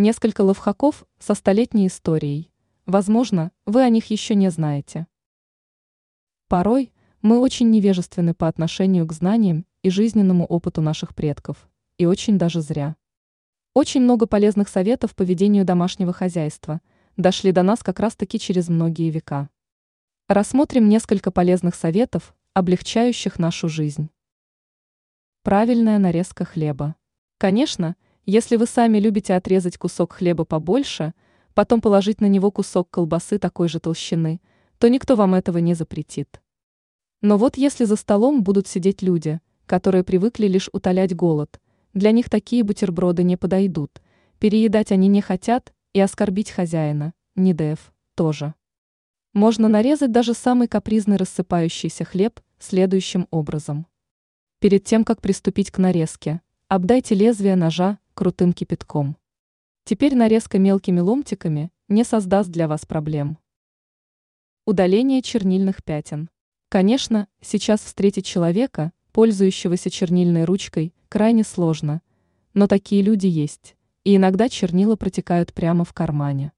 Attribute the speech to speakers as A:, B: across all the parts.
A: Несколько ловхаков со столетней историей. Возможно, вы о них еще не знаете. Порой мы очень невежественны по отношению к знаниям и жизненному опыту наших предков, и очень даже зря. Очень много полезных советов по ведению домашнего хозяйства дошли до нас как раз-таки через многие века. Рассмотрим несколько полезных советов, облегчающих нашу жизнь. Правильная нарезка хлеба. Конечно, если вы сами любите отрезать кусок хлеба побольше, потом положить на него кусок колбасы такой же толщины, то никто вам этого не запретит. Но вот если за столом будут сидеть люди, которые привыкли лишь утолять голод, для них такие бутерброды не подойдут, переедать они не хотят и оскорбить хозяина, не ДФ, тоже. Можно нарезать даже самый капризный рассыпающийся хлеб следующим образом. Перед тем, как приступить к нарезке, обдайте лезвие ножа крутым кипятком. Теперь нарезка мелкими ломтиками не создаст для вас проблем. Удаление чернильных пятен. Конечно, сейчас встретить человека, пользующегося чернильной ручкой, крайне сложно, но такие люди есть, и иногда чернила протекают прямо в кармане.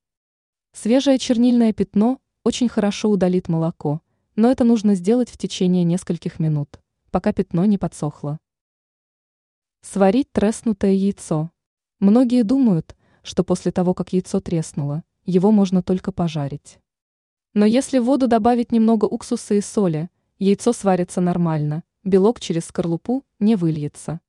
A: Свежее чернильное пятно очень хорошо удалит молоко, но это нужно сделать в течение нескольких минут пока пятно не подсохло. Сварить треснутое яйцо. Многие думают, что после того, как яйцо треснуло, его можно только пожарить. Но если в воду добавить немного уксуса и соли, яйцо сварится нормально, белок через скорлупу не выльется.